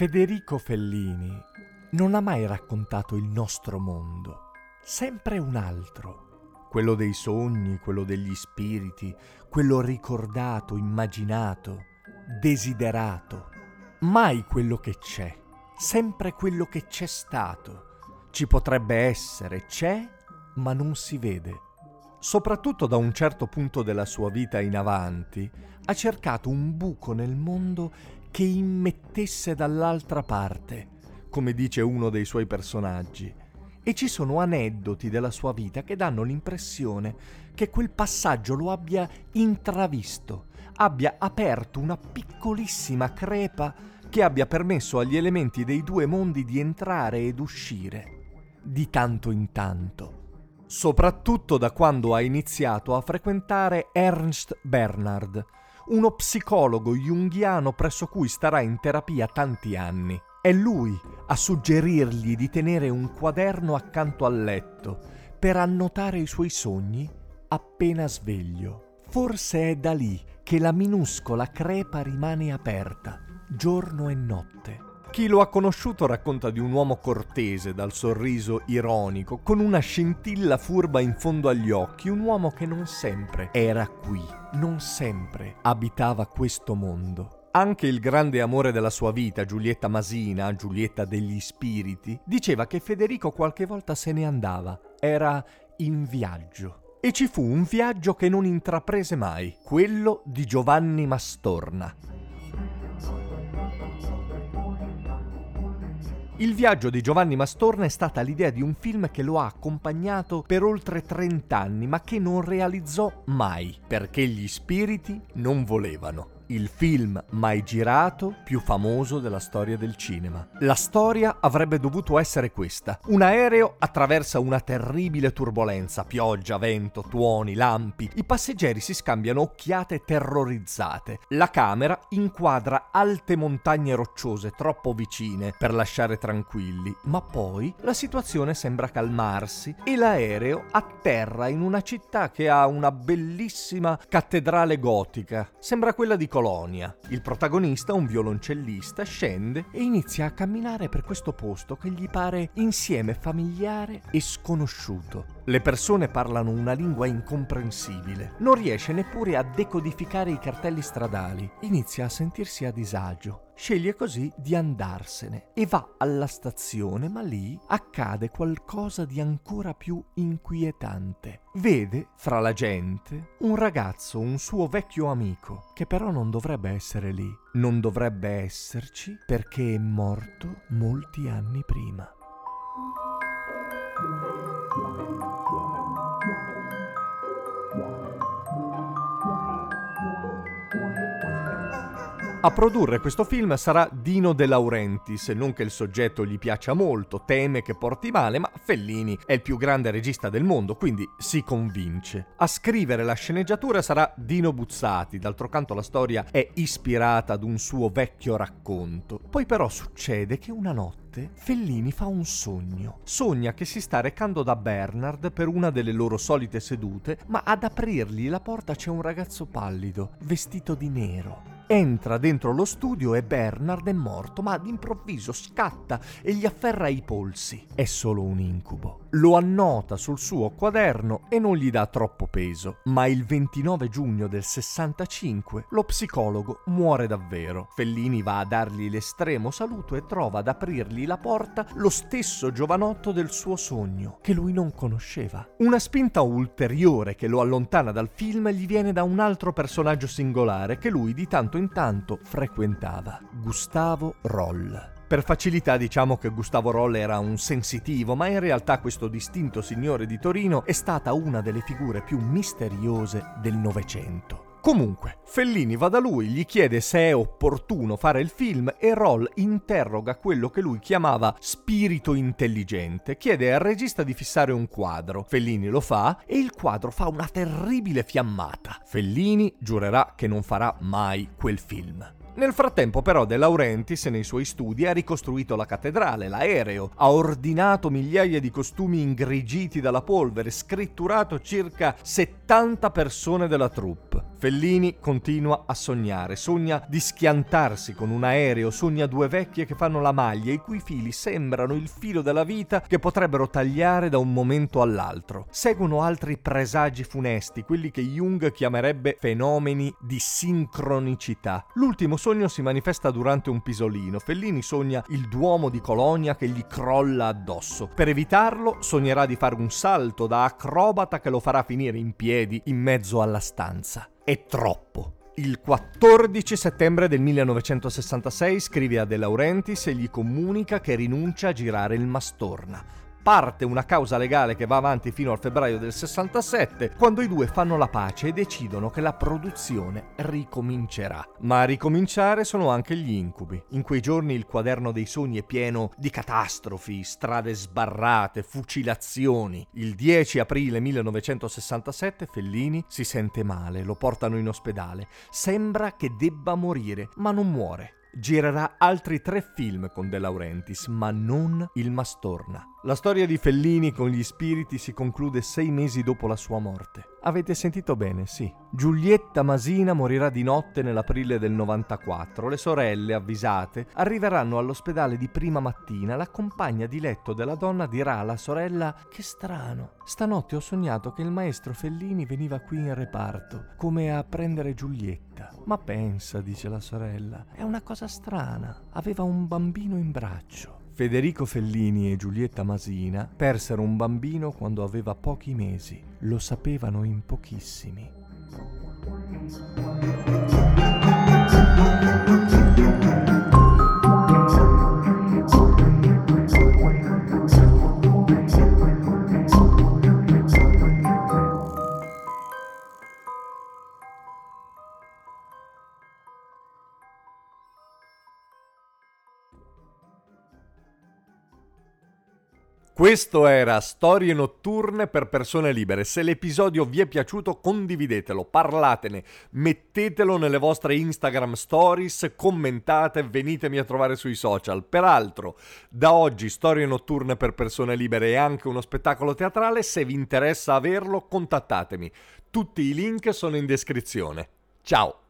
Federico Fellini non ha mai raccontato il nostro mondo, sempre un altro, quello dei sogni, quello degli spiriti, quello ricordato, immaginato, desiderato, mai quello che c'è, sempre quello che c'è stato. Ci potrebbe essere, c'è, ma non si vede. Soprattutto da un certo punto della sua vita in avanti, ha cercato un buco nel mondo che immettesse dall'altra parte, come dice uno dei suoi personaggi. E ci sono aneddoti della sua vita che danno l'impressione che quel passaggio lo abbia intravisto, abbia aperto una piccolissima crepa che abbia permesso agli elementi dei due mondi di entrare ed uscire, di tanto in tanto. Soprattutto da quando ha iniziato a frequentare Ernst Bernard, uno psicologo junghiano presso cui starà in terapia tanti anni. È lui a suggerirgli di tenere un quaderno accanto al letto per annotare i suoi sogni appena sveglio. Forse è da lì che la minuscola crepa rimane aperta, giorno e notte. Chi lo ha conosciuto racconta di un uomo cortese, dal sorriso ironico, con una scintilla furba in fondo agli occhi, un uomo che non sempre era qui, non sempre abitava questo mondo. Anche il grande amore della sua vita, Giulietta Masina, Giulietta degli Spiriti, diceva che Federico qualche volta se ne andava, era in viaggio. E ci fu un viaggio che non intraprese mai, quello di Giovanni Mastorna, Il viaggio di Giovanni Mastorna è stata l'idea di un film che lo ha accompagnato per oltre 30 anni, ma che non realizzò mai, perché gli spiriti non volevano il film mai girato più famoso della storia del cinema. La storia avrebbe dovuto essere questa. Un aereo attraversa una terribile turbolenza, pioggia, vento, tuoni, lampi. I passeggeri si scambiano occhiate terrorizzate. La camera inquadra alte montagne rocciose troppo vicine per lasciare tranquilli, ma poi la situazione sembra calmarsi e l'aereo atterra in una città che ha una bellissima cattedrale gotica. Sembra quella di Col- Colonia. Il protagonista, un violoncellista, scende e inizia a camminare per questo posto che gli pare insieme familiare e sconosciuto. Le persone parlano una lingua incomprensibile. Non riesce neppure a decodificare i cartelli stradali. Inizia a sentirsi a disagio. Sceglie così di andarsene e va alla stazione, ma lì accade qualcosa di ancora più inquietante. Vede fra la gente un ragazzo, un suo vecchio amico, che però non dovrebbe essere lì. Non dovrebbe esserci perché è morto molti anni prima. A produrre questo film sarà Dino De Laurentiis, non che il soggetto gli piaccia molto, teme che porti male, ma Fellini è il più grande regista del mondo, quindi si convince. A scrivere la sceneggiatura sarà Dino Buzzati, d'altro canto la storia è ispirata ad un suo vecchio racconto. Poi però succede che una notte Fellini fa un sogno. Sogna che si sta recando da Bernard per una delle loro solite sedute, ma ad aprirgli la porta c'è un ragazzo pallido, vestito di nero. Entra dentro lo studio e Bernard è morto, ma d'improvviso scatta e gli afferra i polsi. È solo un incubo. Lo annota sul suo quaderno e non gli dà troppo peso. Ma il 29 giugno del 65 lo psicologo muore davvero. Fellini va a dargli l'estremo saluto e trova ad aprirgli la porta lo stesso giovanotto del suo sogno, che lui non conosceva. Una spinta ulteriore che lo allontana dal film gli viene da un altro personaggio singolare che lui di tanto in tanto frequentava, Gustavo Roll. Per facilità diciamo che Gustavo Roll era un sensitivo, ma in realtà questo distinto signore di Torino è stata una delle figure più misteriose del Novecento. Comunque, Fellini va da lui, gli chiede se è opportuno fare il film e Roll interroga quello che lui chiamava spirito intelligente. Chiede al regista di fissare un quadro. Fellini lo fa e il quadro fa una terribile fiammata. Fellini giurerà che non farà mai quel film. Nel frattempo però De Laurentiis nei suoi studi ha ricostruito la cattedrale, l'aereo, ha ordinato migliaia di costumi ingrigiti dalla polvere, scritturato circa 70 persone della troupe. Fellini continua a sognare, sogna di schiantarsi con un aereo, sogna due vecchie che fanno la maglia, i cui fili sembrano il filo della vita che potrebbero tagliare da un momento all'altro. Seguono altri presagi funesti, quelli che Jung chiamerebbe fenomeni di sincronicità. L'ultimo sogno si manifesta durante un pisolino. Fellini sogna il Duomo di Colonia che gli crolla addosso. Per evitarlo sognerà di fare un salto da acrobata che lo farà finire in piedi in mezzo alla stanza è troppo. Il 14 settembre del 1966 scrive a De Laurentiis e gli comunica che rinuncia a girare il Mastorna parte una causa legale che va avanti fino al febbraio del 67, quando i due fanno la pace e decidono che la produzione ricomincerà. Ma a ricominciare sono anche gli incubi. In quei giorni il quaderno dei sogni è pieno di catastrofi, strade sbarrate, fucilazioni. Il 10 aprile 1967 Fellini si sente male, lo portano in ospedale. Sembra che debba morire, ma non muore girerà altri tre film con De Laurentiis, ma non Il Mastorna. La storia di Fellini con gli spiriti si conclude sei mesi dopo la sua morte. Avete sentito bene, sì. Giulietta Masina morirà di notte nell'aprile del 94. Le sorelle, avvisate, arriveranno all'ospedale di prima mattina. La compagna di letto della donna dirà alla sorella: Che strano, stanotte ho sognato che il maestro Fellini veniva qui in reparto, come a prendere Giulietta. Ma pensa, dice la sorella, è una cosa strana. Aveva un bambino in braccio. Federico Fellini e Giulietta Masina persero un bambino quando aveva pochi mesi. Lo sapevano in pochissimi. Questo era Storie notturne per persone libere. Se l'episodio vi è piaciuto, condividetelo, parlatene, mettetelo nelle vostre Instagram stories, commentate, venitemi a trovare sui social. Peraltro, da oggi Storie notturne per persone libere è anche uno spettacolo teatrale. Se vi interessa averlo, contattatemi. Tutti i link sono in descrizione. Ciao!